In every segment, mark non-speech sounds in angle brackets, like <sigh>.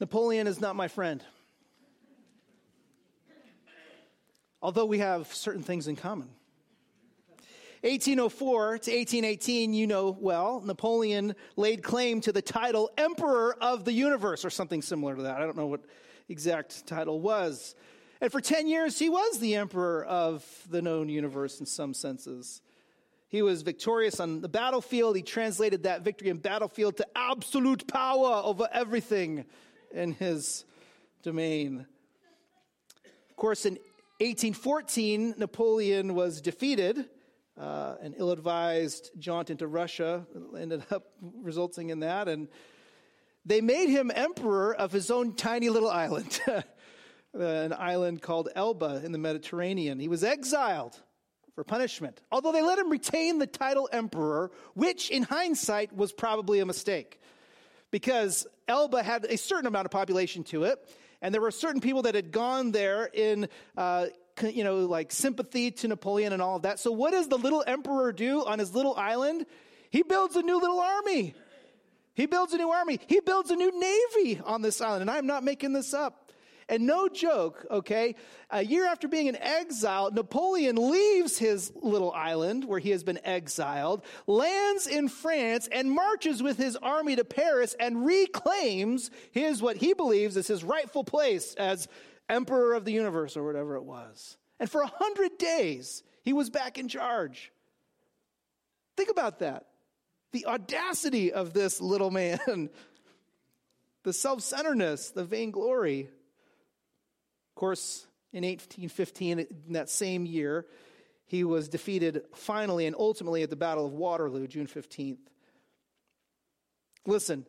Napoleon is not my friend. Although we have certain things in common. 1804 to 1818, you know well, Napoleon laid claim to the title Emperor of the Universe, or something similar to that. I don't know what exact title was. And for 10 years, he was the emperor of the known universe in some senses. He was victorious on the battlefield. He translated that victory in battlefield to absolute power over everything in his domain. Of course, in 1814, Napoleon was defeated. Uh, an ill advised jaunt into Russia ended up resulting in that. And they made him emperor of his own tiny little island, <laughs> an island called Elba in the Mediterranean. He was exiled for punishment, although they let him retain the title emperor, which in hindsight was probably a mistake because Elba had a certain amount of population to it, and there were certain people that had gone there in, uh, you know, like sympathy to Napoleon and all of that. So, what does the little emperor do on his little island? He builds a new little army. He builds a new army. He builds a new navy on this island, and I'm not making this up. And no joke, okay, a year after being in exile, Napoleon leaves his little island where he has been exiled, lands in France, and marches with his army to Paris and reclaims his, what he believes is his rightful place as emperor of the universe or whatever it was. And for a hundred days, he was back in charge. Think about that. The audacity of this little man, <laughs> the self centeredness, the vainglory. Of course, in 1815, in that same year, he was defeated finally and ultimately at the Battle of Waterloo, June 15th. Listen,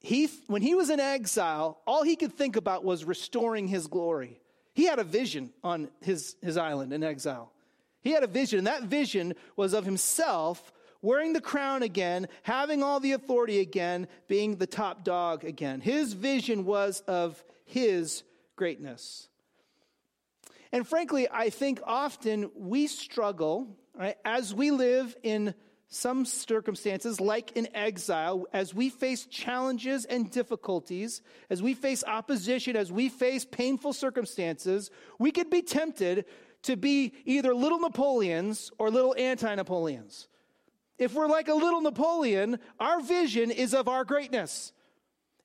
he, when he was in exile, all he could think about was restoring his glory. He had a vision on his, his island in exile. He had a vision, and that vision was of himself wearing the crown again, having all the authority again, being the top dog again. His vision was of his greatness. And frankly, I think often we struggle, right, as we live in some circumstances, like in exile, as we face challenges and difficulties, as we face opposition, as we face painful circumstances, we could be tempted to be either little Napoleons or little anti Napoleons. If we're like a little Napoleon, our vision is of our greatness.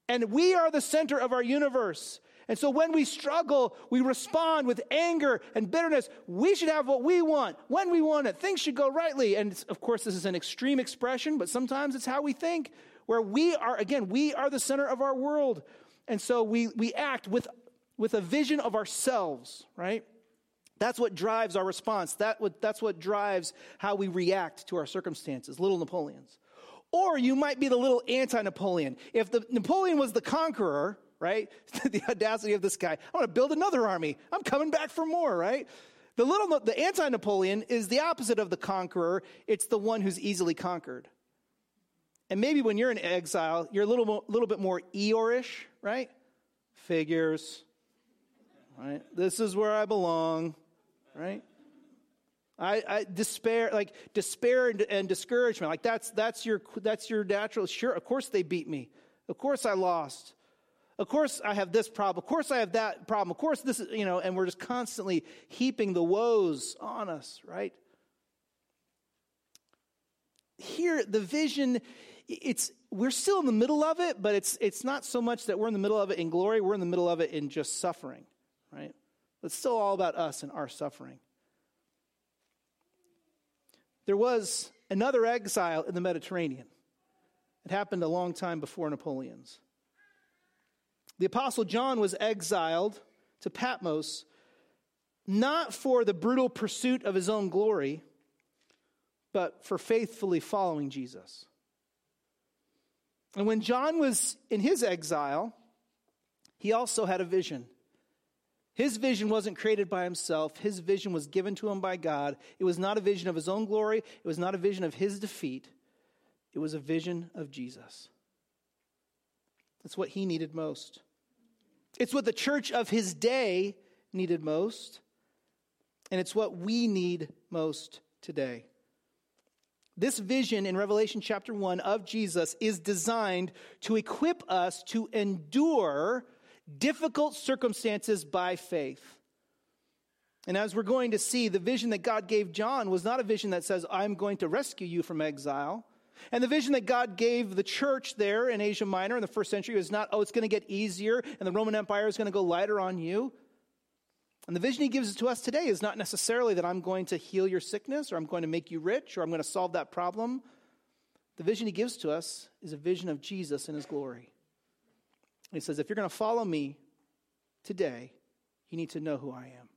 And we are the center of our universe. And so when we struggle, we respond with anger and bitterness. We should have what we want when we want it. Things should go rightly. And of course, this is an extreme expression, but sometimes it's how we think, where we are, again, we are the center of our world. And so we, we act with, with a vision of ourselves, right? That's what drives our response. That what, that's what drives how we react to our circumstances. Little Napoleons. Or you might be the little anti Napoleon. If the, Napoleon was the conqueror, right? <laughs> the audacity of this guy. I want to build another army. I'm coming back for more, right? The little, the anti-Napoleon is the opposite of the conqueror. It's the one who's easily conquered. And maybe when you're in exile, you're a little, little bit more Eeyore-ish, right? Figures, right? This is where I belong, right? I, I, despair, like despair and, and, discouragement, like that's that's your that's your natural. Sure, of course they beat me. Of course I lost. Of course, I have this problem. Of course, I have that problem. Of course, this is, you know, and we're just constantly heaping the woes on us, right? Here, the vision, it's, we're still in the middle of it, but it's, it's not so much that we're in the middle of it in glory, we're in the middle of it in just suffering, right? But It's still all about us and our suffering. There was another exile in the Mediterranean. It happened a long time before Napoleon's. The Apostle John was exiled to Patmos not for the brutal pursuit of his own glory, but for faithfully following Jesus. And when John was in his exile, he also had a vision. His vision wasn't created by himself. His vision was given to him by God. It was not a vision of his own glory. It was not a vision of his defeat. It was a vision of Jesus. That's what he needed most. It's what the church of his day needed most, and it's what we need most today. This vision in Revelation chapter 1 of Jesus is designed to equip us to endure difficult circumstances by faith. And as we're going to see, the vision that God gave John was not a vision that says, I'm going to rescue you from exile. And the vision that God gave the church there in Asia Minor in the first century was not, oh, it's going to get easier and the Roman Empire is going to go lighter on you. And the vision he gives to us today is not necessarily that I'm going to heal your sickness or I'm going to make you rich or I'm going to solve that problem. The vision he gives to us is a vision of Jesus in his glory. He says, if you're going to follow me today, you need to know who I am.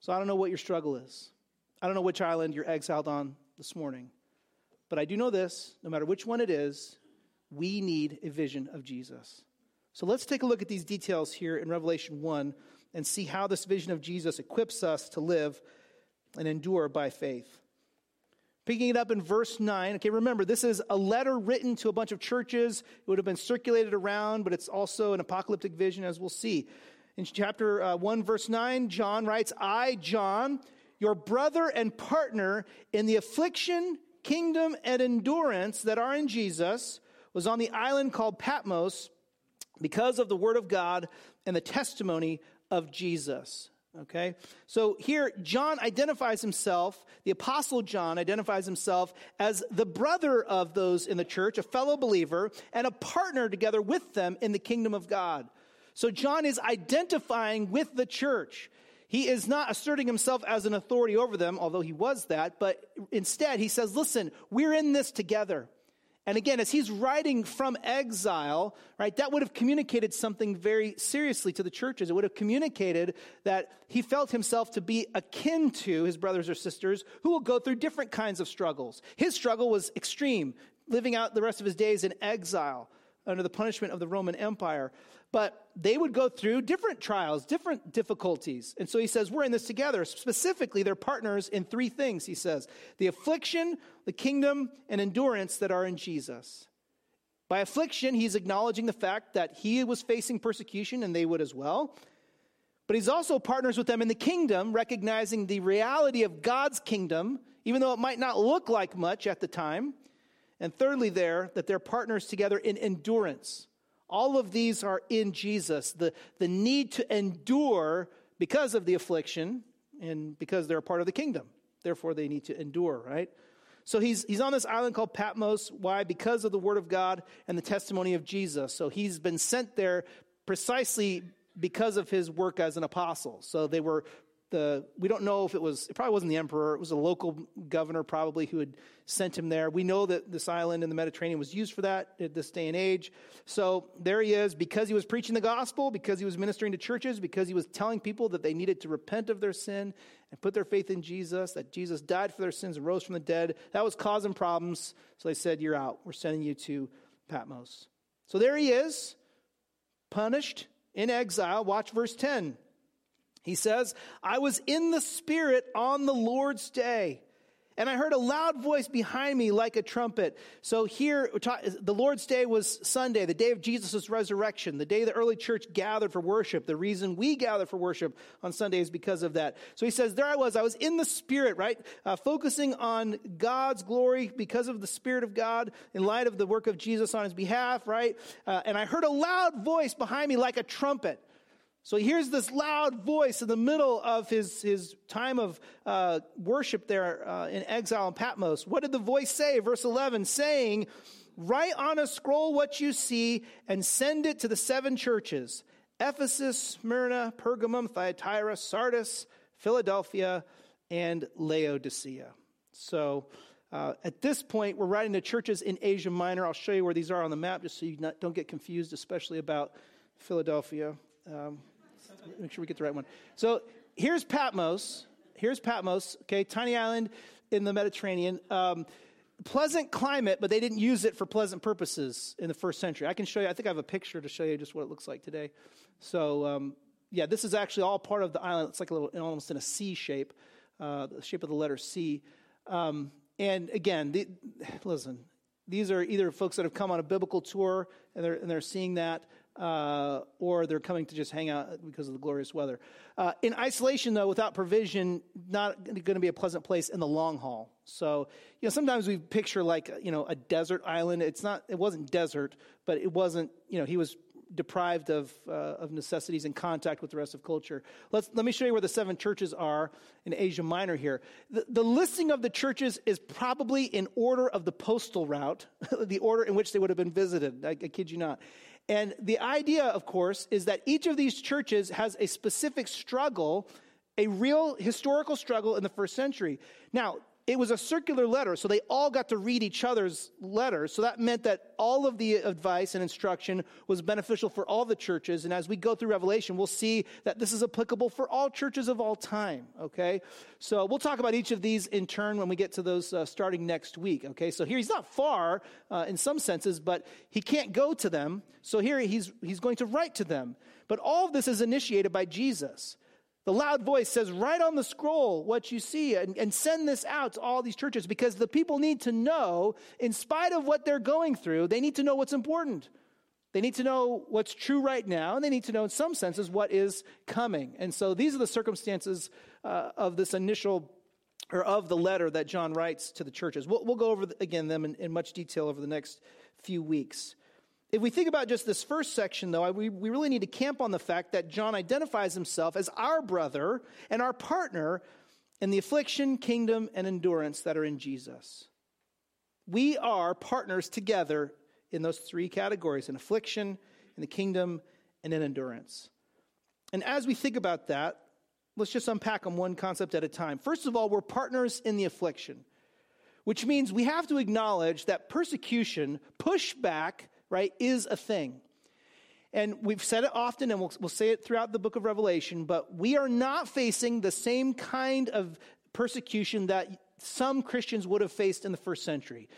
So I don't know what your struggle is. I don't know which island you're exiled on this morning. But I do know this no matter which one it is, we need a vision of Jesus. So let's take a look at these details here in Revelation 1 and see how this vision of Jesus equips us to live and endure by faith. Picking it up in verse 9, okay, remember, this is a letter written to a bunch of churches. It would have been circulated around, but it's also an apocalyptic vision, as we'll see. In chapter uh, 1, verse 9, John writes, I, John, your brother and partner in the affliction kingdom and endurance that are in Jesus was on the island called Patmos because of the word of God and the testimony of Jesus. Okay? So here, John identifies himself, the Apostle John identifies himself as the brother of those in the church, a fellow believer, and a partner together with them in the kingdom of God. So John is identifying with the church. He is not asserting himself as an authority over them, although he was that, but instead he says, listen, we're in this together. And again, as he's writing from exile, right, that would have communicated something very seriously to the churches. It would have communicated that he felt himself to be akin to his brothers or sisters who will go through different kinds of struggles. His struggle was extreme, living out the rest of his days in exile under the punishment of the Roman Empire. But they would go through different trials, different difficulties. And so he says, We're in this together. Specifically, they're partners in three things, he says the affliction, the kingdom, and endurance that are in Jesus. By affliction, he's acknowledging the fact that he was facing persecution and they would as well. But he's also partners with them in the kingdom, recognizing the reality of God's kingdom, even though it might not look like much at the time. And thirdly, there, that they're partners together in endurance. All of these are in Jesus. The, the need to endure because of the affliction and because they're a part of the kingdom. Therefore, they need to endure, right? So he's, he's on this island called Patmos. Why? Because of the word of God and the testimony of Jesus. So he's been sent there precisely because of his work as an apostle. So they were the we don't know if it was it probably wasn't the emperor it was a local governor probably who had sent him there. We know that this island in the mediterranean was used for that at this day and age. So there he is because he was preaching the gospel because he was ministering to churches because he was telling people that they needed to repent of their sin and put their faith in jesus that jesus died for their sins and rose from the dead. That was causing problems. So they said you're out. We're sending you to patmos. So there he is punished in exile. Watch verse 10 he says, I was in the Spirit on the Lord's day. And I heard a loud voice behind me like a trumpet. So here, the Lord's Day was Sunday, the day of Jesus' resurrection, the day the early church gathered for worship. The reason we gather for worship on Sunday is because of that. So he says, There I was. I was in the Spirit, right? Uh, focusing on God's glory because of the Spirit of God in light of the work of Jesus on his behalf, right? Uh, and I heard a loud voice behind me like a trumpet. So he hears this loud voice in the middle of his, his time of uh, worship there uh, in exile in Patmos. What did the voice say? Verse 11, saying, Write on a scroll what you see and send it to the seven churches Ephesus, Smyrna, Pergamum, Thyatira, Sardis, Philadelphia, and Laodicea. So uh, at this point, we're writing to churches in Asia Minor. I'll show you where these are on the map just so you not, don't get confused, especially about Philadelphia. Um, make sure we get the right one. So here's Patmos. Here's Patmos, okay, tiny island in the Mediterranean. Um, pleasant climate, but they didn't use it for pleasant purposes in the first century. I can show you, I think I have a picture to show you just what it looks like today. So, um, yeah, this is actually all part of the island. It's like a little, almost in a C shape, uh, the shape of the letter C. Um, and again, the, listen, these are either folks that have come on a biblical tour and they're, and they're seeing that, uh, or they're coming to just hang out because of the glorious weather. Uh, in isolation, though, without provision, not going to be a pleasant place in the long haul. So, you know, sometimes we picture like you know a desert island. It's not. It wasn't desert, but it wasn't. You know, he was deprived of, uh, of necessities and contact with the rest of culture. Let's, let me show you where the seven churches are in Asia Minor here. The, the listing of the churches is probably in order of the postal route, <laughs> the order in which they would have been visited. I, I kid you not. And the idea, of course, is that each of these churches has a specific struggle, a real historical struggle in the first century. Now, it was a circular letter, so they all got to read each other's letters. So that meant that all of the advice and instruction was beneficial for all the churches. And as we go through Revelation, we'll see that this is applicable for all churches of all time. Okay? So we'll talk about each of these in turn when we get to those uh, starting next week. Okay? So here he's not far uh, in some senses, but he can't go to them. So here he's, he's going to write to them. But all of this is initiated by Jesus. The loud voice says, Write on the scroll what you see and, and, send this out to all these churches because the people need to know, in spite of what they're going through, they need to know what's important. They need to know what's true right now, and they need to know, in some senses, what is coming. And so these are the circumstances uh, of this initial, or of the letter that John writes to the churches. We'll, we'll go over, again, them in, in much detail over the next few weeks. If we think about just this first section, though, we, we really need to camp on the fact that John identifies himself as our brother and our partner in the affliction, kingdom, and endurance that are in Jesus. We are partners together in those three categories in affliction, in the kingdom, and in endurance. And as we think about that, let's just unpack them one concept at a time. First of all, we're partners in the affliction, which means we have to acknowledge that persecution, pushback, right, is a thing. And we've said it often, and we'll, we'll say it throughout the book of Revelation, but we are not facing the same kind of persecution that some Christians would have faced in the first century.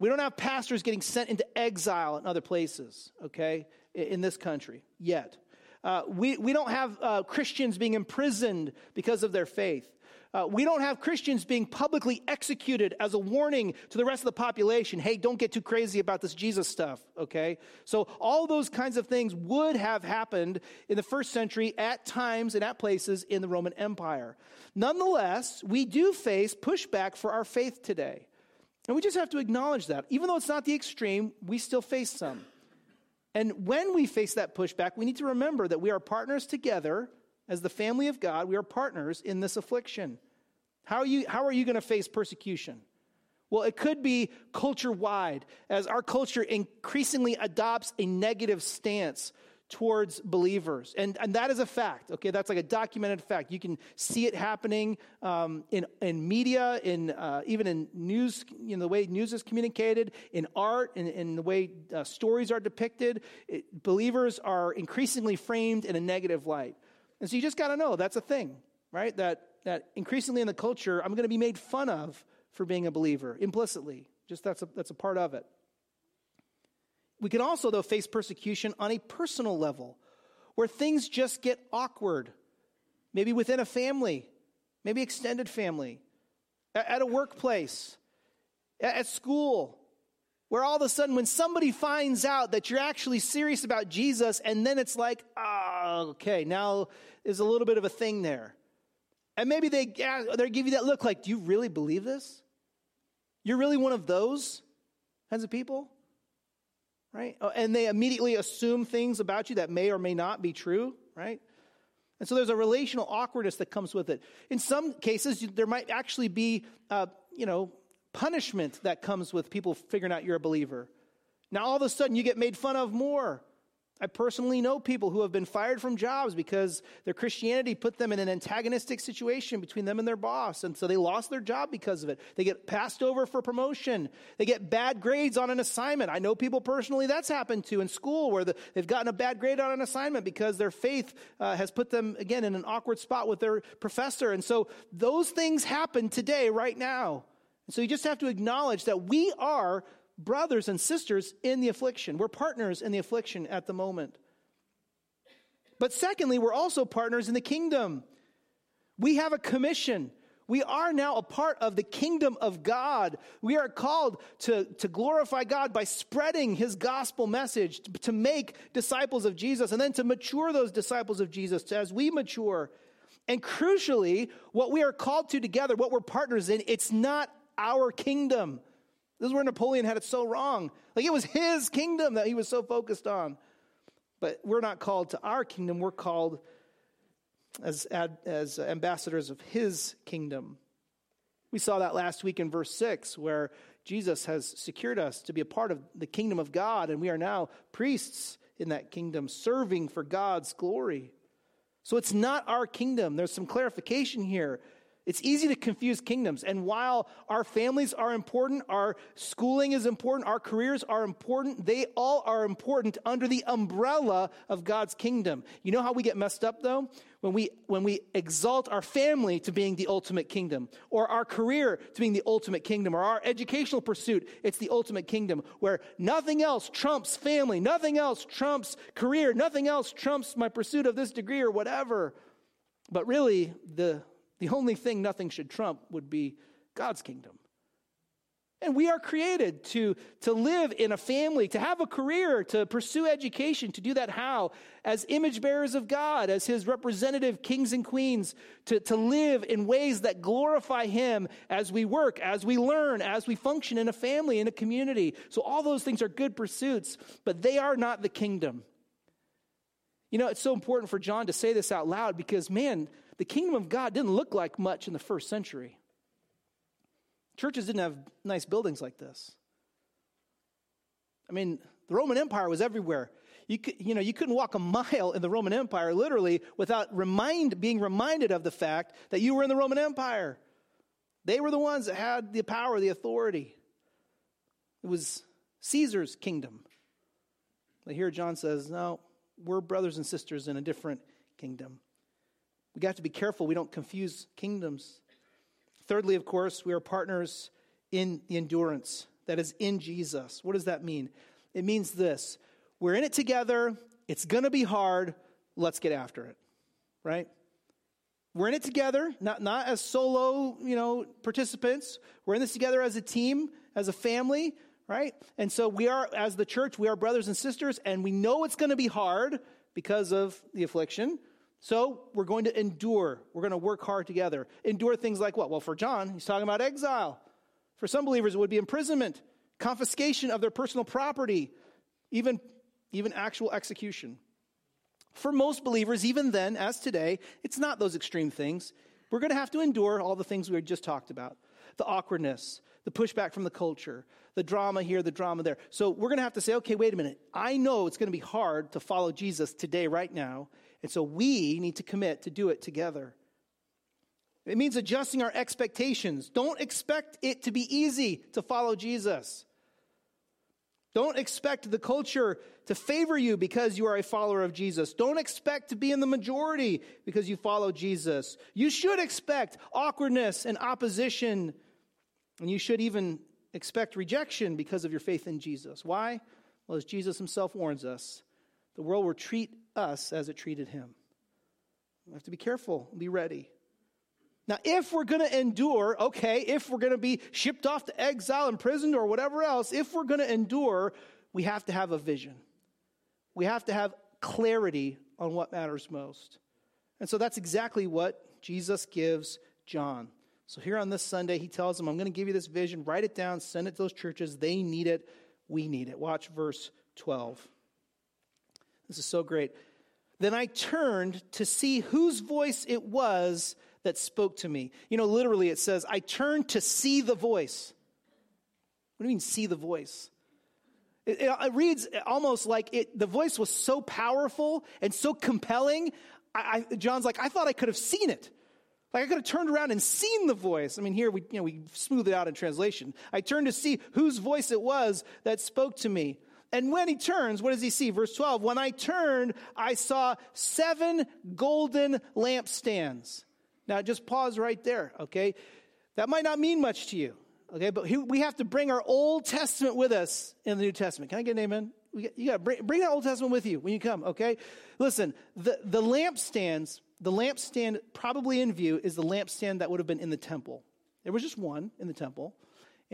We don't have pastors getting sent into exile in other places, okay, in this country yet. Uh, we, we don't have uh, Christians being imprisoned because of their faith. Uh, we don't have Christians being publicly executed as a warning to the rest of the population. Hey, don't get too crazy about this Jesus stuff, okay? So, all those kinds of things would have happened in the first century at times and at places in the Roman Empire. Nonetheless, we do face pushback for our faith today. And we just have to acknowledge that. Even though it's not the extreme, we still face some. And when we face that pushback, we need to remember that we are partners together as the family of God. We are partners in this affliction. How are you, how are you going to face persecution? Well, it could be culture wide, as our culture increasingly adopts a negative stance towards believers. And, and that is a fact, okay? That's like a documented fact. You can see it happening um, in, in media, in, uh, even in news, you know, the way news is communicated, in art, in, in the way uh, stories are depicted. It, believers are increasingly framed in a negative light. And so you just got to know that's a thing, right? That that increasingly in the culture, I'm going to be made fun of for being a believer implicitly. Just that's a, that's a part of it. We can also, though, face persecution on a personal level where things just get awkward. Maybe within a family, maybe extended family, at a workplace, at school, where all of a sudden, when somebody finds out that you're actually serious about Jesus, and then it's like, oh, okay, now there's a little bit of a thing there. And maybe they, they give you that look like, do you really believe this? You're really one of those kinds of people? Right? Oh, and they immediately assume things about you that may or may not be true, right? And so there's a relational awkwardness that comes with it. In some cases, there might actually be, uh, you know, punishment that comes with people figuring out you're a believer. Now all of a sudden you get made fun of more. I personally know people who have been fired from jobs because their Christianity put them in an antagonistic situation between them and their boss. And so they lost their job because of it. They get passed over for promotion. They get bad grades on an assignment. I know people personally that's happened to in school where the, they've gotten a bad grade on an assignment because their faith uh, has put them, again, in an awkward spot with their professor. And so those things happen today, right now. And so you just have to acknowledge that we are brothers and sisters in the affliction. We're partners in the affliction at the moment. But secondly, we're also partners in the kingdom. We have a commission. We are now a part of the kingdom of God. We are called to, to glorify God by spreading his gospel message, to, to make disciples of Jesus, and then to mature those disciples of Jesus as we mature. And crucially, what we are called to together, what we're partners in, it's not our kingdom. This is where Napoleon had it so wrong. Like it was his kingdom that he was so focused on. But we're not called to our kingdom, we're called as, as ambassadors of his kingdom. We saw that last week in verse 6, where Jesus has secured us to be a part of the kingdom of God, and we are now priests in that kingdom, serving for God's glory. So it's not our kingdom. There's some clarification here. It's easy to confuse kingdoms. And while our families are important, our schooling is important, our careers are important, they all are important under the umbrella of God's kingdom. You know how we get messed up though? When we, when we exalt our family to being the ultimate kingdom, or our career to being the ultimate kingdom, or our educational pursuit, it's the ultimate kingdom, where nothing else trumps family, nothing else trumps career, nothing else trumps my pursuit of this degree or whatever. But really, the the only thing nothing should trump would be God's kingdom. And we are created to, to live in a family, to have a career, to pursue education, to do that how? As image bearers of God, as his representative kings and queens, to, to live in ways that glorify him as we work, as we learn, as we function in a family, in a community. So all those things are good pursuits, but they are not the kingdom. You know, it's so important for John to say this out loud because, man, the kingdom of God didn't look like much in the first century. Churches didn't have nice buildings like this. I mean, the Roman Empire was everywhere. You, could, you, know, you couldn't walk a mile in the Roman Empire literally without remind, being reminded of the fact that you were in the Roman Empire. They were the ones that had the power, the authority. It was Caesar's kingdom. But here John says, no, we're brothers and sisters in a different kingdom. We got to be careful we don't confuse kingdoms. Thirdly, of course, we are partners in the endurance that is in Jesus. What does that mean? It means this we're in it together, it's going to be hard, let's get after it, right? We're in it together, not, not as solo, you know, participants. We're in this together as a team, as a family, right? And so we are, as the church, we are brothers and sisters, and we know it's going to be hard because of the affliction. So we're going to endure. We're going to work hard together. Endure things like what? Well, for John, he's talking about exile. For some believers, it would be imprisonment, confiscation of their personal property, even, even actual execution. For most believers, even then, as today, it's not those extreme things. We're going to have to endure all the things we just talked about the awkwardness, the pushback from the culture, the drama here, the drama there. So we're going to have to say, okay, wait a minute. I know it's going to be hard to follow Jesus today, right now. And so we need to commit to do it together. It means adjusting our expectations. Don't expect it to be easy to follow Jesus. Don't expect the culture to favor you because you are a follower of Jesus. Don't expect to be in the majority because you follow Jesus. You should expect awkwardness and opposition, and you should even expect rejection because of your faith in Jesus. Why? Well, as Jesus himself warns us, the world will treat us as it treated him. We have to be careful, be ready. Now, if we're going to endure, okay, if we're going to be shipped off to exile, imprisoned, or whatever else, if we're going to endure, we have to have a vision. We have to have clarity on what matters most. And so that's exactly what Jesus gives John. So here on this Sunday, he tells him, I'm going to give you this vision, write it down, send it to those churches. They need it, we need it. Watch verse 12. This is so great. Then I turned to see whose voice it was that spoke to me. You know, literally it says, I turned to see the voice. What do you mean, see the voice? It, it, it reads almost like it, the voice was so powerful and so compelling. I, I, John's like, I thought I could have seen it. Like I could have turned around and seen the voice. I mean, here we, you know, we smooth it out in translation. I turned to see whose voice it was that spoke to me. And when he turns, what does he see? Verse 12 When I turned, I saw seven golden lampstands. Now, just pause right there, okay? That might not mean much to you, okay? But we have to bring our Old Testament with us in the New Testament. Can I get an amen? You got to bring, bring that Old Testament with you when you come, okay? Listen, the, the lampstands, the lampstand probably in view is the lampstand that would have been in the temple. There was just one in the temple.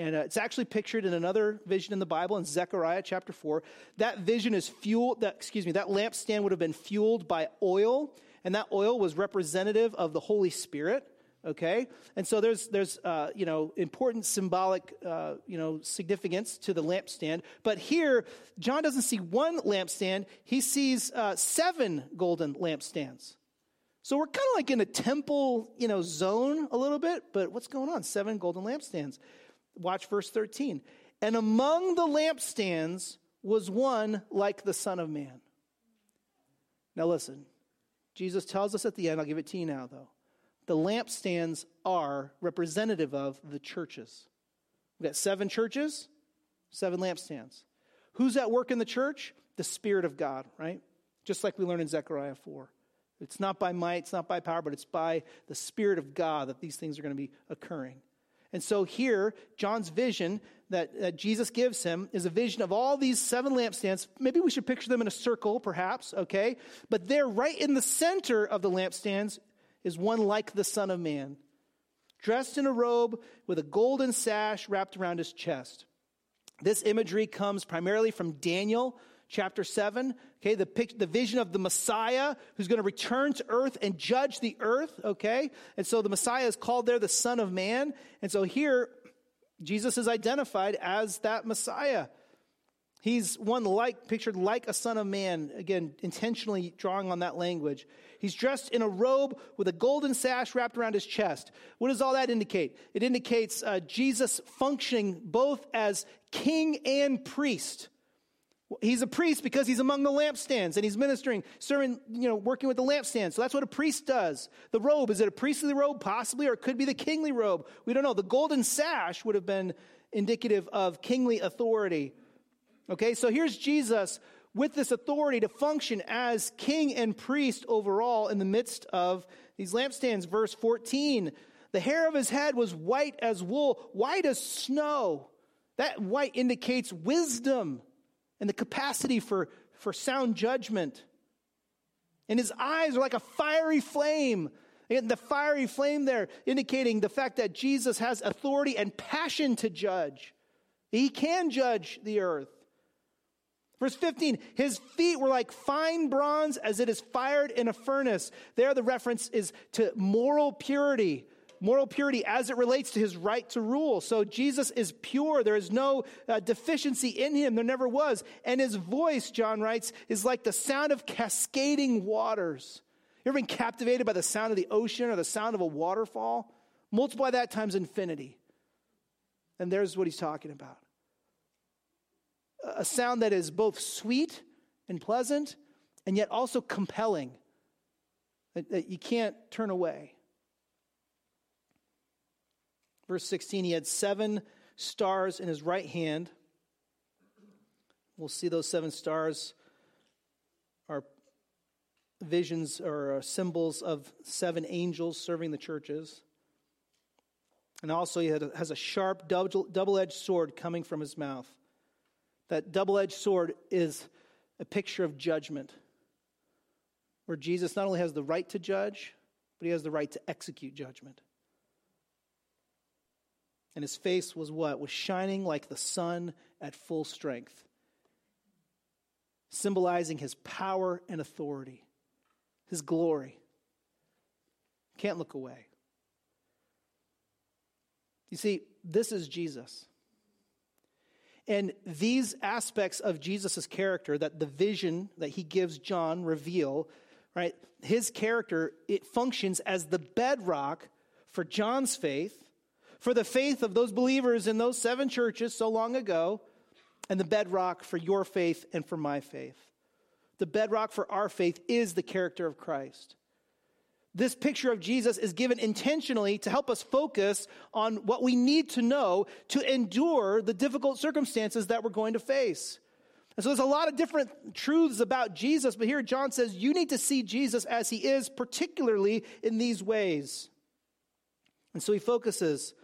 And uh, it's actually pictured in another vision in the Bible in Zechariah chapter 4. That vision is fueled, that, excuse me, that lampstand would have been fueled by oil, and that oil was representative of the Holy Spirit. okay? And so there's there's uh, you know important symbolic uh, you know significance to the lampstand. But here john doesn't see one lampstand. He sees uh, seven golden lampstands. So we're kind of like in a temple you know zone a little bit but what's going on? Seven golden lampstands watch verse 13 and among the lampstands was one like the son of man now listen jesus tells us at the end i'll give it to you now though the lampstands are representative of the churches. We've got seven churches, seven lampstands. Who's at work in the church? The Spirit of God, right? Just like we learn in Zechariah 4. It's not by might, it's not by power, but it's by the Spirit of God that these things are going to be occurring. And so here, John's vision that, that, Jesus gives him is a vision of all these seven lampstands. Maybe we should picture them in a circle, perhaps, okay? But there, right in the center of the lampstands, is one like the Son of Man, dressed in a robe with a golden sash wrapped around his chest. This imagery comes primarily from Daniel chapter 7, okay, the, the vision of the Messiah who's going to return to earth and judge the earth, okay? And so the Messiah is called there the Son of Man. And so here, Jesus is identified as that Messiah. He's one like, pictured like a son of man, again, intentionally drawing on that language. He's dressed in a robe with a golden sash wrapped around his chest. What does all that indicate? It indicates uh, Jesus functioning both as king and priest. He's a priest because he's among the lampstands and he's ministering, serving, you know, working with the lampstands. So that's what a priest does. The robe, is it a priestly robe? Possibly, or it could be the kingly robe. We don't know. The golden sash would have been indicative of kingly authority. Okay, so here's Jesus with this authority to function as king and priest overall in the midst of these lampstands. Verse 14 the hair of his head was white as wool, white as snow. That white indicates wisdom and the capacity for, for sound judgment. And his eyes are like a fiery flame. And the fiery flame there indicating the fact that Jesus has authority and passion to judge. He can judge the earth. Verse 15, his feet were like fine bronze as it is fired in a furnace. There, the reference is to moral purity. Moral purity as it relates to his right to rule. So Jesus is pure. There is no uh, deficiency in him. There never was. And his voice, John writes, is like the sound of cascading waters. You ever been captivated by the sound of the ocean or the sound of a waterfall? Multiply that times infinity. And there's what he's talking about a sound that is both sweet and pleasant and yet also compelling that, that you can't turn away. Verse 16, he had seven stars in his right hand. We'll see those seven stars are visions or uh, symbols of seven angels serving the churches. And also, he has a sharp double edged sword coming from his mouth. That double edged sword is a picture of judgment, where Jesus not only has the right to judge, but he has the right to execute judgment. And his face was what? Was shining like the sun at full strength, symbolizing his power and authority, his glory. Can't look away. You see, this is Jesus. And these aspects of Jesus' character that the vision that he gives John reveal, right? His character, it functions as the bedrock for John's faith, for the faith of those believers in those seven churches so long ago, and the bedrock for your faith and for my faith. The bedrock for our faith is the character of Christ. This picture of Jesus is given intentionally to help us focus on what we need to know to endure the difficult circumstances that we're going to face. And so there's a lot of different truths about Jesus, but here John says you need to see Jesus as he is, particularly in these ways. And so he focuses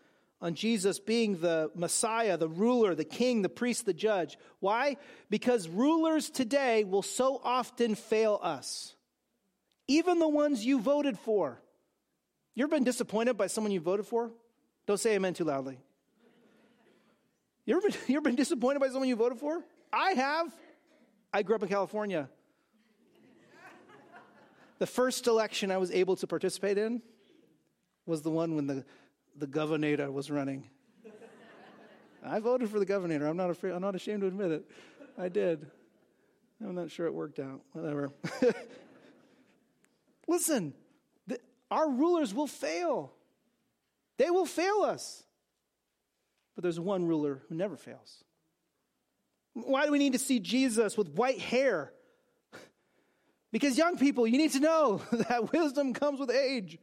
on Jesus being the Messiah, the ruler, the king, the priest, the judge. Why? Because rulers today will so often fail us even the ones you voted for. You ever been disappointed by someone you voted for? Don't say amen too loudly. You ever, been, <laughs> you ever been disappointed by someone you voted for? I have. I grew up in California. The first election I was able to participate in, was the one when the, the governor was running. I voted for the governor. I'm not afraid, I'm not ashamed to admit it. I did. I'm not sure it worked out. Whatever. <laughs> Listen, the, our rulers will fail. They will fail us. But there's one ruler who never fails. Why do we need to see Jesus with white hair? <laughs> Because, young people, you need to know <laughs> that wisdom comes with age,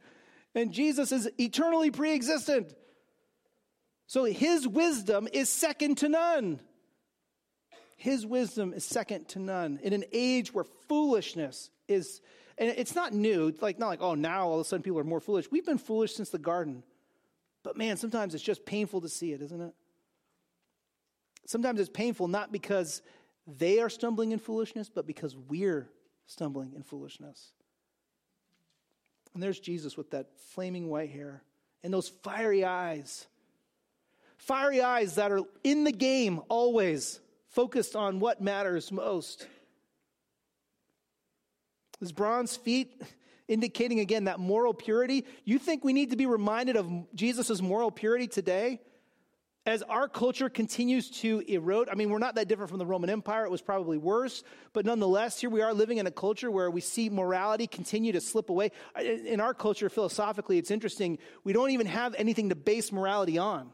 and Jesus is eternally pre existent. So his wisdom is second to none. His wisdom is second to none. In an age where foolishness is, and it's not new, it's like not like, oh, now all of a sudden people are more foolish. We've been foolish since the garden. But man, sometimes it's just painful to see it, isn't it? Sometimes it's painful not because they are stumbling in foolishness, but because we're stumbling in foolishness. And there's Jesus with that flaming white hair and those fiery eyes. Fiery eyes that are in the game always, focused on what matters most. His bronze feet <laughs> indicating again that moral purity. You think we need to be reminded of Jesus' moral purity today? As our culture continues to erode, I mean, we're not that different from the Roman Empire. It was probably worse. But nonetheless, here we are living in a culture where we see morality continue to slip away. In our culture, philosophically, it's interesting. We don't even have anything to base morality on.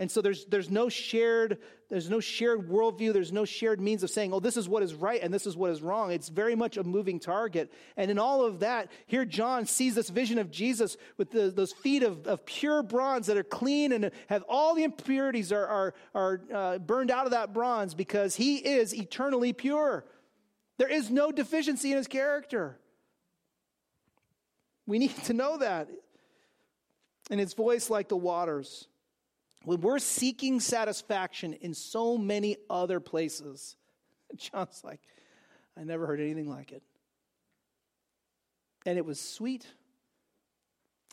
And so there's, there's no shared, there's no shared worldview. There's no shared means of saying, oh, this is what is right and this is what is wrong. It's very much a moving target. And in all of that, here John sees this vision of Jesus with the, those feet of, of pure bronze that are clean and have all the impurities are, are, are uh, burned out of that bronze because he is eternally pure. There is no deficiency in his character. We need to know that. And his voice like the waters. When we're seeking satisfaction in so many other places, <laughs> John's like, I never heard anything like it. And it was sweet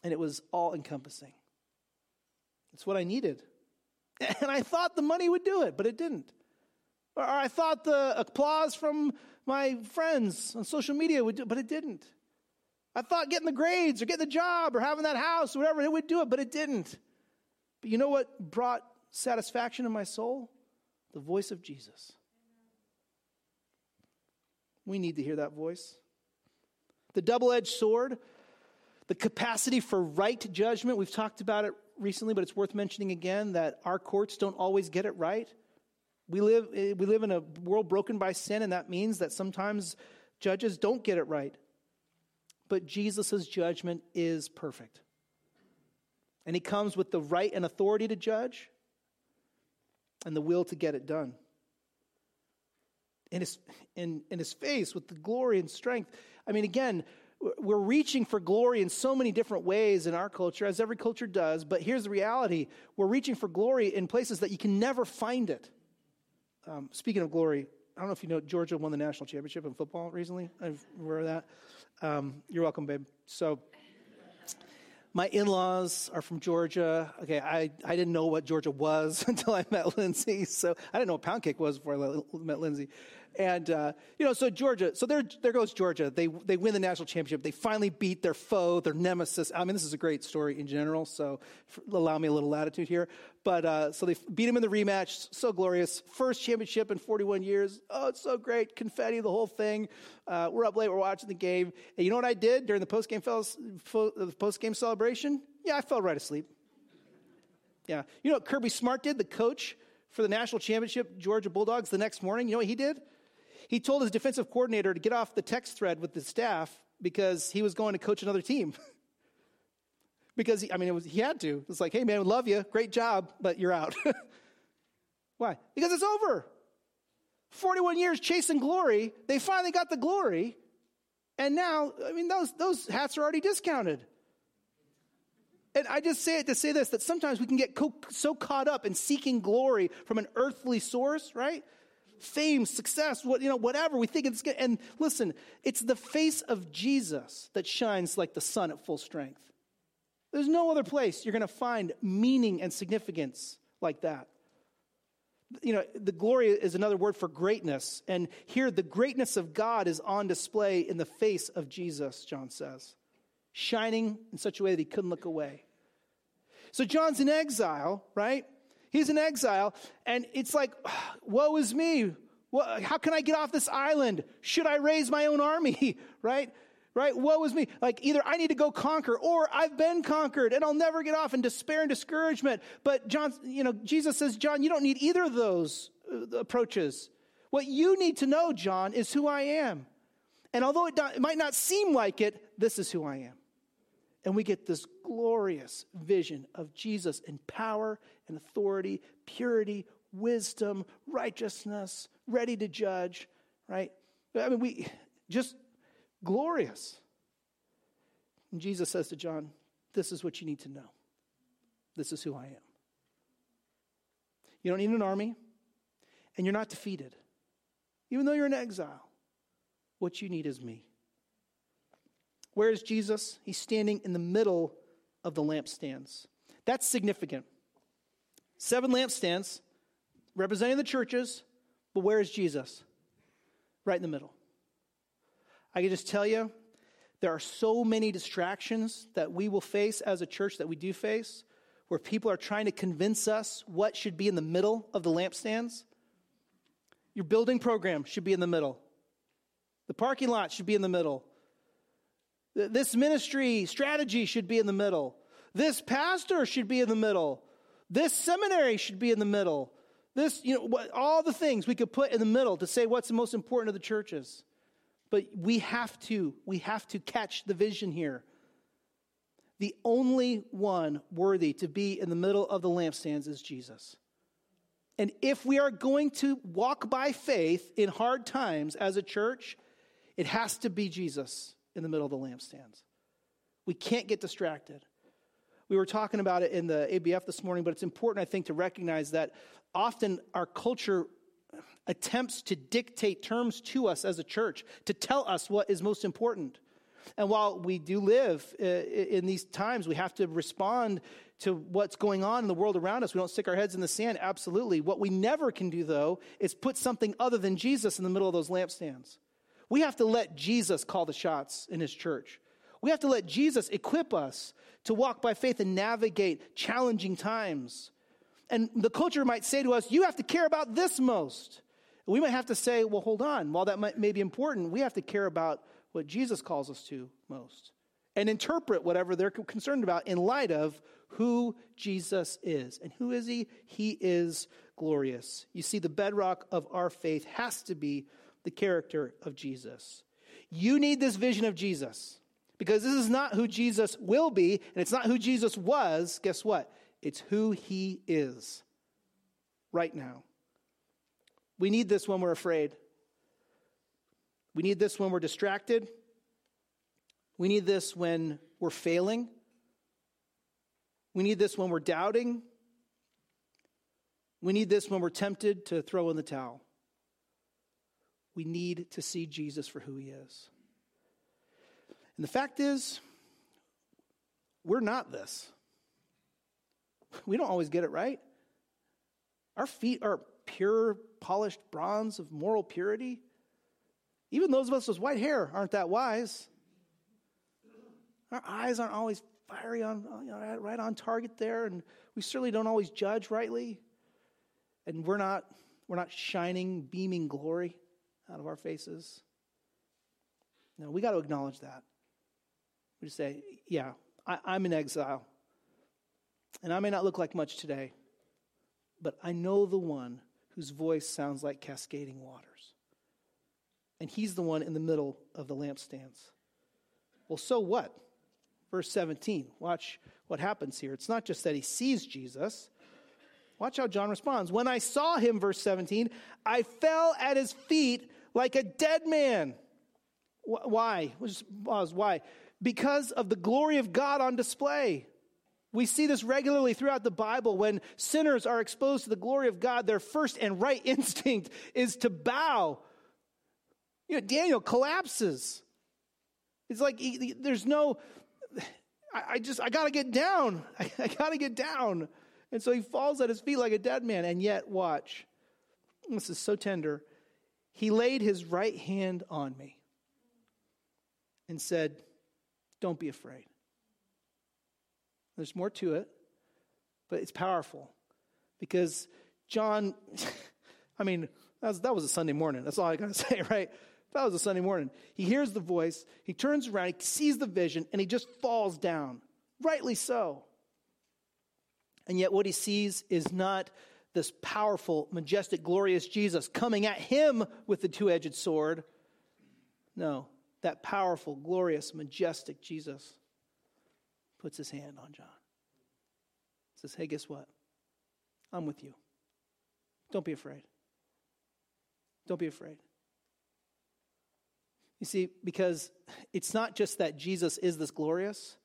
and it was all encompassing. It's what I needed. <laughs> And I thought the money would do it, but it didn't. Or I thought the applause from my friends on social media would do but it didn't. I thought getting the grades or getting the job or having that house or whatever, it would do it, but it didn't. But you know what brought satisfaction in my soul? The voice of Jesus. We need to hear that voice. The double edged sword, the capacity for right judgment. We've talked about it recently, but it's worth mentioning again that our courts don't always get it right. We live, eh, we live in a world broken by sin, and that means that sometimes judges don't get it right. But Jesus' judgment is perfect. And he comes with the right and authority to judge and the will to get it done. In his, in, in his face, with the glory and strength. I mean, again, we're reaching for glory in so many different ways in our culture, as every culture does. But here's the reality we're reaching for glory in places that you can never find it. Um, speaking of glory, I don't know if you know, Georgia won the national championship in football recently. I'm aware of that. Um, you're welcome, babe. So, my in laws are from Georgia. Okay, I, I didn't know what Georgia was <laughs> until I met Lindsay. So I didn't know what pound cake was before I met Lindsay. And, uh, you know, so Georgia, so there, there goes Georgia. They, they win the national championship. They finally beat their foe, their nemesis. I mean, this is a great story in general, so allow me a little latitude here. But uh, so they beat them in the rematch. So glorious. First championship in 41 years. Oh, it's so great. Confetti, the whole thing. Uh, we're up late. We're watching the game. And you know what I did during the post-game, post-game celebration? Yeah, I fell right asleep. Yeah. You know what Kirby Smart did, the coach for the national championship, Georgia Bulldogs, the next morning? You know what he did? He told his defensive coordinator to get off the text thread with the staff because he was going to coach another team. <laughs> because, he, I mean, was, he had to. It's like, hey, man, we love you. Great job, but you're out. <laughs> Why? Because it's over. 41 years chasing glory. They finally got the glory. And now, I mean, those, those hats are already discounted. And I just say it to say this that sometimes we can get co- so caught up in seeking glory from an earthly source, right? Fame, success, what, you know, whatever. We think it's good. And listen, it's the face of Jesus that shines like the sun at full strength. There's no other place you're going to find meaning and significance like that. You know, the glory is another word for greatness. And here, the greatness of God is on display in the face of Jesus, John says. shining in such a way that he couldn't look away. So John's in exile, right? He's in exile, and it's like, <sighs> woe is me. How can I get off this island? Should I raise my own army? <laughs> right? Right? Woe is me. Like either I need to go conquer or I've been conquered and I'll never get off in despair and discouragement. But John, you know, Jesus says, John, you don't need either of those uh, approaches. What you need to know, John, is who I am. And although it, it might not seem like it, this is who I am. And we get this glorious vision of Jesus in power and authority, purity, wisdom, righteousness, ready to judge, right? I mean, we just glorious. And Jesus says to John, This is what you need to know. This is who I am. You don't need an army, and you're not defeated. Even though you're in exile, what you need is me. Where is Jesus? He's standing in the middle of the lampstands. That's significant. Seven lampstands representing the churches, but where is Jesus? Right in the middle. I can just tell you, there are so many distractions that we will face as a church that we do face, where people are trying to convince us what should be in the middle of the lampstands. Your building program should be in the middle. The parking lot should be in the middle. This ministry strategy should be in the middle. This pastor should be in the middle. This seminary should be in the middle. This, you know, all the things we could put in the middle to say what's the most important of the churches. But we have to, we have to catch the vision here. The only one worthy to be in the middle of the lampstands is Jesus. And if we are going to walk by faith in hard times as a church, it has to be Jesus in the middle of the lampstands. We can't get distracted. We were talking about it in the ABF this morning, but it's important, I think, to recognize that often our culture attempts to dictate terms to us as a church, to tell us what is most important. And while we do live uh, in these times, we have to respond to what's going on in the world around us. We don't stick our heads in the sand, absolutely. What we never can do, though, is put something other than Jesus in the middle of those lampstands. We have to let Jesus call the shots in his church. We have to let Jesus equip us to walk by faith and navigate challenging times. And the culture might say to us, You have to care about this most. We might have to say, Well, hold on. While that might, may be important, we have to care about what Jesus calls us to most and interpret whatever they're concerned about in light of who Jesus is. And who is he? He is glorious. You see, the bedrock of our faith has to be the character of Jesus. You need this vision of Jesus because this is not who Jesus will be, and it's not who Jesus was. Guess what? It's who he is right now. We need this when we're afraid. We need this when we're distracted. We need this when we're failing. We need this when we're doubting. We need this when we're tempted to throw in the towel we need to see Jesus for who he is. And the fact is, we're not this. We don't always get it right. Our feet are pure, polished bronze of moral purity. Even those of us with white hair aren't that wise. Our eyes aren't always fiery on, you know, right on target there, and we certainly don't always judge rightly. And we're not, we're not shining, beaming glory out of our faces. No, we got to acknowledge that. We just say, yeah, I, I'm in exile. And I may not look like much today, but I know the one whose voice sounds like cascading waters. And he's the one in the middle of the lampstands. Well, so what? Verse 17. Watch what happens here. It's not just that he sees Jesus, Watch how John responds. When I saw him, verse 17, I fell at his feet like a dead man. Why? Why? Because of the glory of God on display. We see this regularly throughout the Bible. When sinners are exposed to the glory of God, their first and right <laughs> instinct is to bow. You know, Daniel collapses. It's like he, there's no, I, I just, I got to get down. <laughs> I, I got to get down. And so he falls at his feet like a dead man. And yet, watch. This is so tender. He laid his right hand on me and said, Don't be afraid. There's more to it, but it's powerful because John, <laughs> I mean, that was, that was a Sunday morning. That's all I got to <laughs> say, right? That was a Sunday morning. He hears the voice, he turns around, he sees the vision, and he just falls down. Rightly so. And yet, what he sees is not this powerful, majestic, glorious Jesus coming at him with the two edged sword. No, that powerful, glorious, majestic Jesus puts his hand on John. Says, Hey, guess what? I'm with you. Don't be afraid. Don't be afraid. You see, because it's not just that Jesus is this glorious,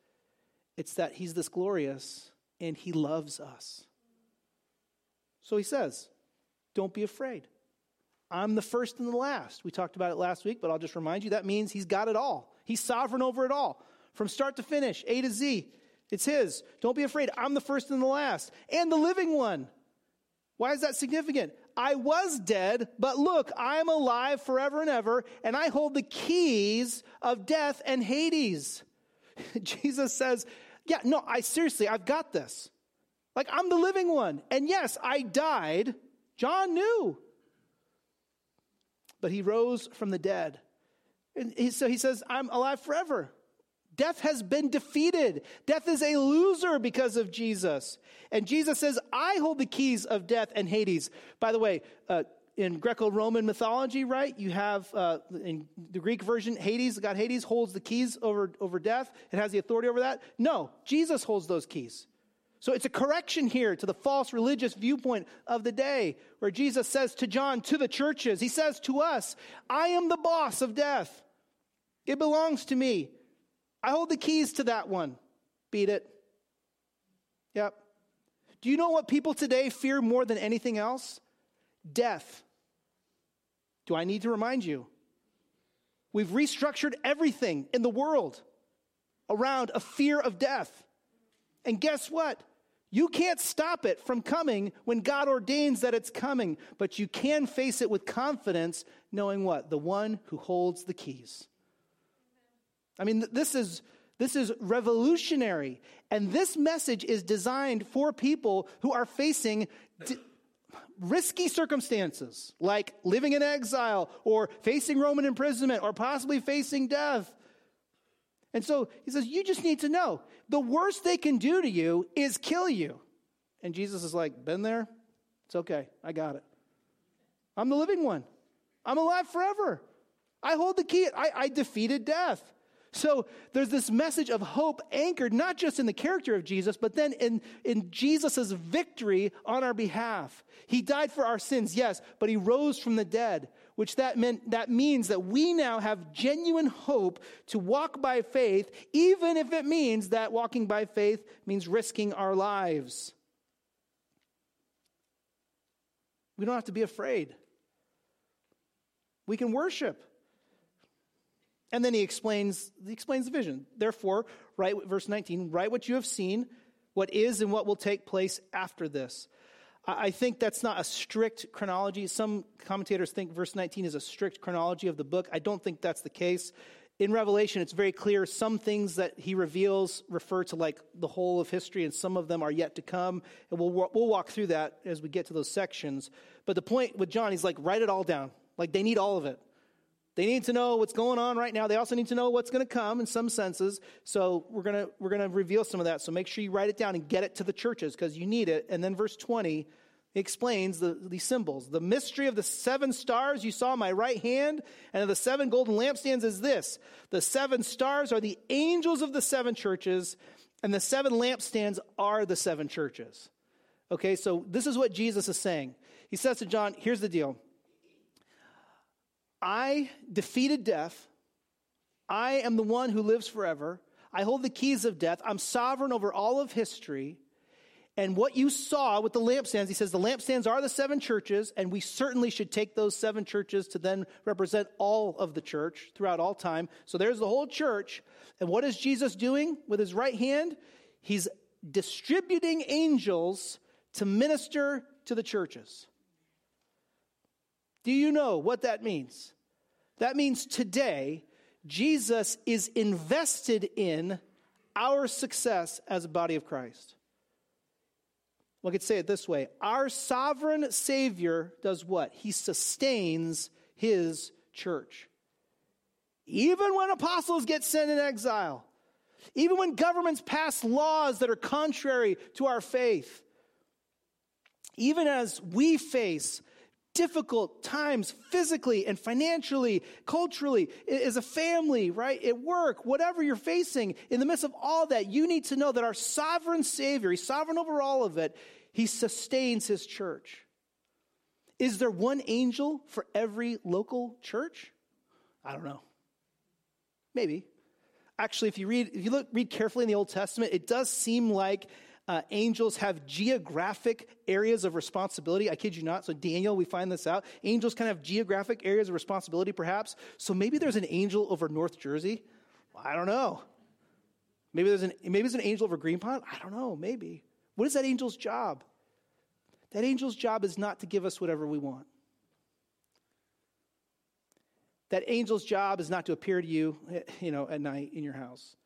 it's that he's this glorious and he loves us. So he says, Don't be afraid. I'm the first and the last. We talked about it last week, but I'll just remind you that means he's got it all. He's sovereign over it all. From start to finish, A to Z, it's his. Don't be afraid. I'm the first and the last, and the living one. Why is that significant? I was dead, but look, I am alive forever and ever, and I hold the keys of death and Hades. <laughs> Jesus says, Yeah, no, I seriously, I've got this. Like, I'm the living one. And yes, I died. John knew. But he rose from the dead. And he, so he says, I'm alive forever. Death has been defeated. Death is a loser because of Jesus. And Jesus says, I hold the keys of death and Hades. By the way, uh, in Greco Roman mythology, right, you have uh, in the Greek version, Hades, God Hades holds the keys over, over death. It has the authority over that. No, Jesus holds those keys. So it's a correction here to the false religious viewpoint of the day where Jesus says to John, to the churches, he says to us, I am the boss of death. It belongs to me. I hold the keys to that one. Beat it. Yep. Do you know what people today fear more than anything else? Death. Do I need to remind you? We've restructured everything in the world around a fear of death. And guess what? You can't stop it from coming when God ordains that it's coming, but you can face it with confidence, knowing what? The one who holds the keys. I mean, this is, this is revolutionary. And this message is designed for people who are facing d- risky circumstances, like living in exile or facing Roman imprisonment or possibly facing death. And so he says, You just need to know the worst they can do to you is kill you. And Jesus is like, Been there? It's okay. I got it. I'm the living one. I'm alive forever. I hold the key. I, I defeated death. So there's this message of hope anchored not just in the character of Jesus, but then in, in Jesus' victory on our behalf. He died for our sins, yes, but he rose from the dead, which that meant that means that we now have genuine hope to walk by faith, even if it means that walking by faith means risking our lives. We don't have to be afraid. We can worship. And then he explains, he explains the vision. Therefore, write verse 19, write what you have seen, what is and what will take place after this. I think that's not a strict chronology. Some commentators think verse 19 is a strict chronology of the book. I don't think that's the case. In Revelation, it's very clear some things that he reveals refer to like the whole of history, and some of them are yet to come. And we'll, we'll walk through that as we get to those sections. But the point with John, he's like, write it all down. Like they need all of it. They need to know what's going on right now. They also need to know what's going to come in some senses. So we're going to we're going to reveal some of that. So make sure you write it down and get it to the churches because you need it. And then verse 20 explains the, these symbols. The mystery of the seven stars you saw in my right hand and of the seven golden lampstands is this. The seven stars are the angels of the seven churches and the seven lampstands are the seven churches. Okay, so this is what Jesus is saying. He says to John, here's the deal. I defeated death. I am the one who lives forever. I hold the keys of death. I'm sovereign over all of history. And what you saw with the lampstands, he says the lampstands are the seven churches, and we certainly should take those seven churches to then represent all of the church throughout all time. So there's the whole church. And what is Jesus doing with his right hand? He's distributing angels to minister to the churches. Do you know what that means? That means today, Jesus is invested in our success as a body of Christ. I could say it this way Our sovereign Savior does what? He sustains his church. Even when apostles get sent in exile, even when governments pass laws that are contrary to our faith, even as we face difficult times physically and financially, culturally, as a family, right? At work, whatever you're facing, in the midst of all that, you need to know that our sovereign Savior, He's sovereign over all of it, He sustains His church. Is there one angel for every local church? I don't know. Maybe. Actually, if you read, if you look, read carefully in the Old Testament, it does seem like uh, angels have geographic areas of responsibility. I kid you not. So, Daniel, we find this out. Angels kind of have geographic areas of responsibility, perhaps. So, maybe there's an angel over North Jersey. I don't know. Maybe there's an maybe there's an angel over Green Pond. I don't know. Maybe. What is that angel's job? That angel's job is not to give us whatever we want. That angel's job is not to appear to you, you know, at night in your house.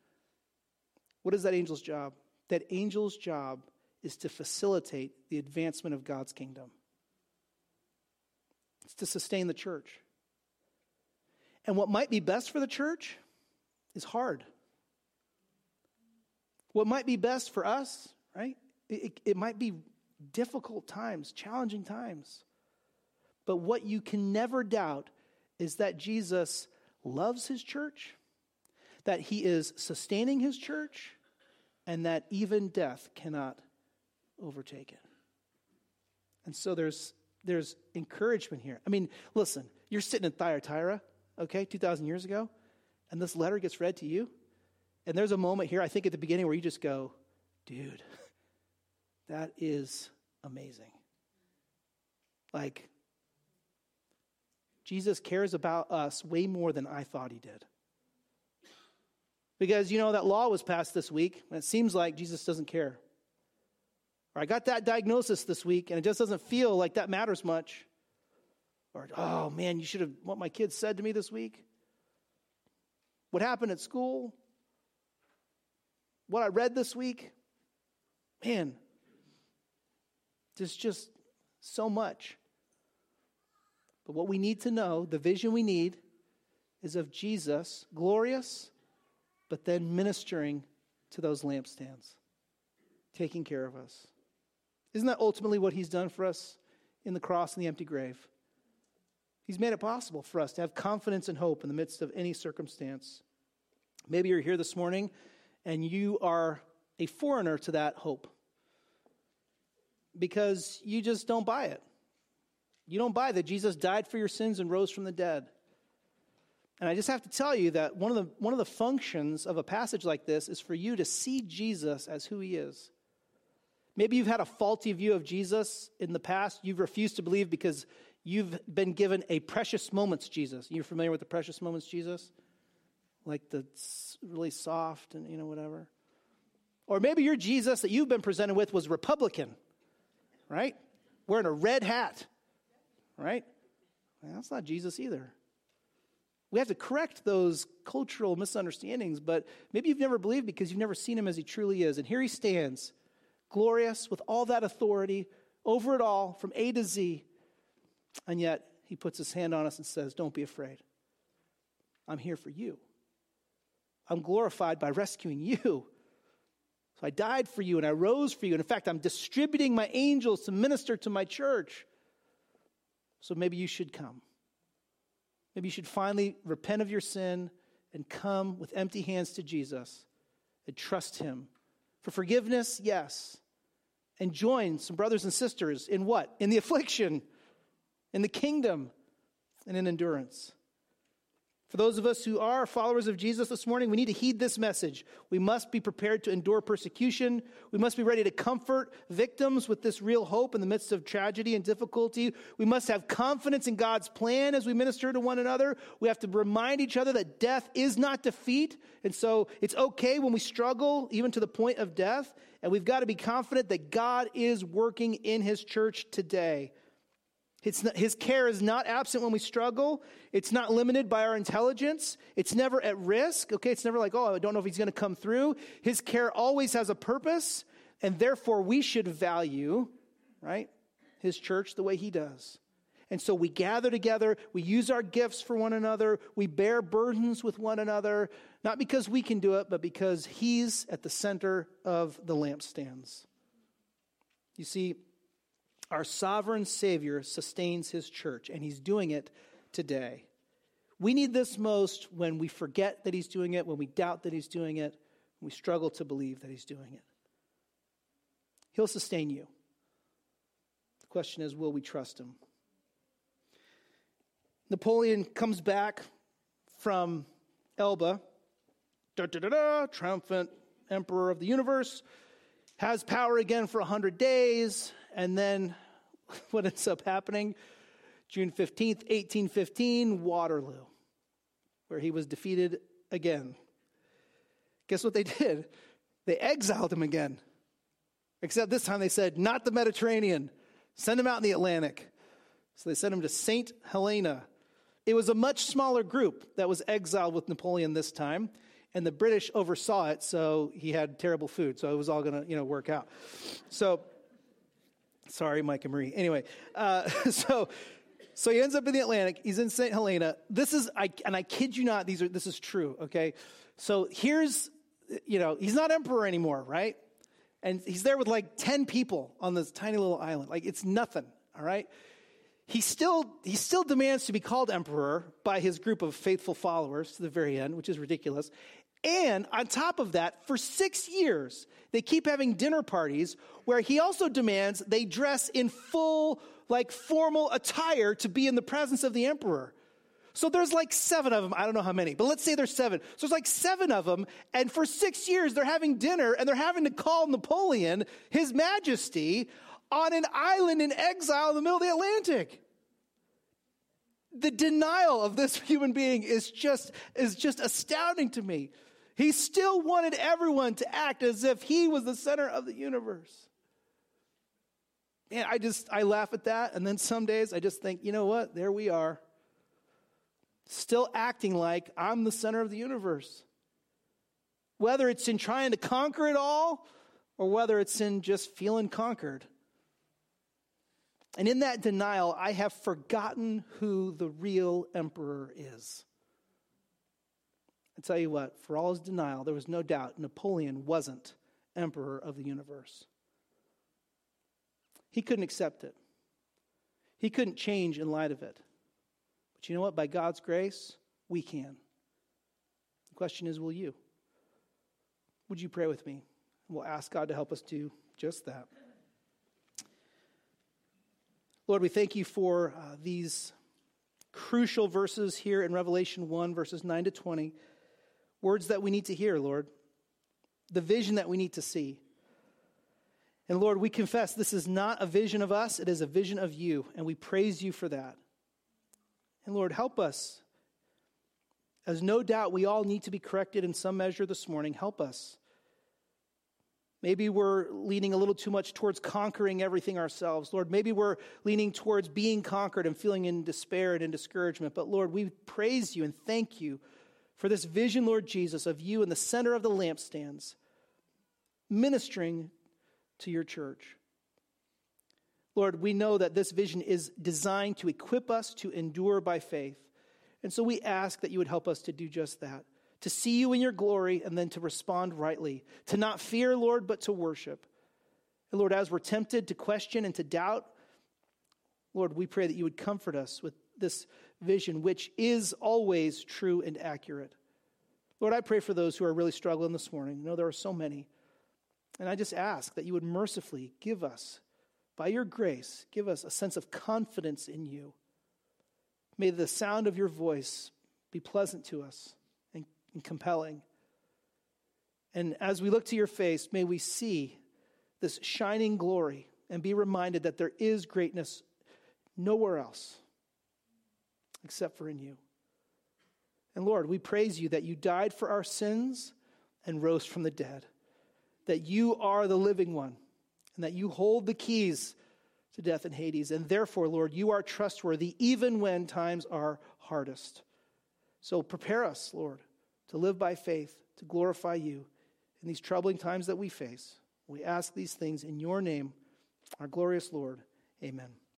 What is that angel's job? That angel's job is to facilitate the advancement of God's kingdom. It's to sustain the church. And what might be best for the church is hard. What might be best for us, right? It, it, might be difficult times, challenging times. But what you can never doubt is that Jesus loves his church, that he is sustaining his church, and that even death cannot overtake it. And so there's there's encouragement here. I mean, listen, you're sitting in Thyatira, okay, 2,000 years ago, and this letter gets read to you. And there's a moment here, I think at the beginning, where you just go, dude, <laughs> that is amazing. Like, Jesus cares about us way more than I thought he did. Because, you know, that law was passed this week, and it seems like Jesus doesn't care. Or I got that diagnosis this week, and it just doesn't feel like that matters much. Or, oh man, you should have, what my kids said to me this week. What happened at school. What I read this week. Man, there's just so much. But what we need to know, the vision we need, is of Jesus, glorious but then ministering to those lampstands, taking care of us. Isn't that ultimately what he's done for us in the cross and the empty grave? He's made it possible for us to have confidence and hope in the midst of any circumstance. Maybe you're here this morning and you are a foreigner to that hope because you just don't buy it. You don't buy that Jesus died for your sins and rose from the dead. And I just have to tell you that one of, the, one of the functions of a passage like this is for you to see Jesus as who he is. Maybe you've had a faulty view of Jesus in the past. You've refused to believe because you've been given a precious moments Jesus. You're familiar with the precious moments Jesus? Like the really soft and, you know, whatever. Or maybe your Jesus that you've been presented with was Republican, right? Wearing a red hat, right? Well, that's not Jesus either we have to correct those cultural misunderstandings, but maybe you've never believed because you've never seen him as he truly is. And here he stands, glorious with all that authority over it all from A to Z. And yet he puts his hand on us and says, Don't be afraid. I'm here for you. I'm glorified by rescuing you. So I died for you and I rose for you. And in fact, I'm distributing my angels to minister to my church. So maybe you should come. Maybe you should finally repent of your sin and come with empty hands to Jesus and trust Him. For forgiveness, yes. And join some brothers and sisters in what? In the affliction, in the kingdom, and in endurance. For those of us who are followers of Jesus this morning, we need to heed this message. We must be prepared to endure persecution. We must be ready to comfort victims with this real hope in the midst of tragedy and difficulty. We must have confidence in God's plan as we minister to one another. We have to remind each other that death is not defeat. And so it's okay when we struggle, even to the point of death. And we've got to be confident that God is working in his church today. Not, his care is not absent when we struggle. It's not limited by our intelligence. It's never at risk. Okay, it's never like, oh, I don't know if he's going to come through. His care always has a purpose, and therefore we should value, right, his church the way he does. And so we gather together, we use our gifts for one another, we bear burdens with one another, not because we can do it, but because he's at the center of the lampstands. You see, our sovereign Savior sustains his church, and he's doing it today. We need this most when we forget that he's doing it, when we doubt that he's doing it, when we struggle to believe that he's doing it. He'll sustain you. The question is will we trust him? Napoleon comes back from Elba, da, da, da, triumphant emperor of the universe, has power again for 100 days, and then <laughs> what ends up happening? June 15th, 1815, Waterloo, where he was defeated again. Guess what they <laughs> did? They exiled him again. Except this time they said, not the Mediterranean, send him out in the Atlantic. So they sent him to St. Helena. It was a much smaller group that was exiled with Napoleon this time, and the British oversaw it, so he had terrible food, so it was all going to, you know, work out. So Sorry, Mike and Marie. Anyway, uh, <laughs> so so he ends up in the Atlantic. He's in St. Helena. This is, I, and I kid you not, these are this is true. Okay, so here's, you know, he's not emperor anymore, right? And he's there with like ten people on this tiny little island. Like it's nothing. All right. He still he still demands to be called emperor by his group of faithful followers to the very end, which is ridiculous. And on top of that, for six years, they keep having dinner parties where he also demands they dress in full, like formal attire to be in the presence of the emperor. So there's like seven of them. I don't know how many, but let's say there's seven. So there's like seven of them. And for six years, they're having dinner and they're having to call Napoleon, His Majesty, on an island in exile in the middle of the Atlantic the denial of this <laughs> human being is just is just astounding to me he still wanted everyone to act as if he was the center of the universe. And I just, I laugh at that. And then some days I just think, you know what? There we are. Still acting like I'm the center of the universe. Whether it's in trying to conquer it all or whether it's in just feeling conquered. And in that denial, I have forgotten who the real emperor is. I tell you what, for all his denial, there was no doubt Napoleon wasn't emperor of the universe. He couldn't accept it, he couldn't change in light of it. But you know what? By God's grace, we can. The question is will you? Would you pray with me? We'll ask God to help us do just that. Lord, we thank you for uh, these crucial verses here in Revelation 1, verses 9 to 20 words that we need to hear, Lord, the vision that we need to see. And Lord, we confess this is not a vision of us, it is a vision of you, and we praise you for that. And Lord, help us. As no doubt we all need to be corrected in some measure this morning, help us. Maybe we're leaning a little too much towards conquering everything ourselves. Lord, maybe we're leaning towards being conquered and feeling in despair and in discouragement. But Lord, we praise you and thank you for this vision, Lord Jesus, of you in the center of the lampstands, ministering to your church. Lord, we know that this vision is designed to equip us to endure by faith. And so we ask that you would help us to do just that, to see you in your glory and then to respond rightly, to not fear, Lord, but to worship. And Lord, as we're tempted to question and to doubt, Lord, we pray that you would comfort us with this vision, which is always true and accurate. Lord, I pray for those who are really struggling this morning. I know there are so many. And I just ask that you would mercifully give us, by your grace, give us a sense of confidence in you. May the sound of your voice be pleasant to us and, and compelling. And as we look to your face, may we see this shining glory and be reminded that there is greatness nowhere else except for in you. And Lord, we praise you that you died for our sins and rose from the dead, that you are the living one, and that you hold the keys to death and Hades. And therefore, Lord, you are trustworthy even when times are hardest. So prepare us, Lord, to live by faith, to glorify you in these troubling times that we face. We ask these things in your name, our glorious Lord. Amen.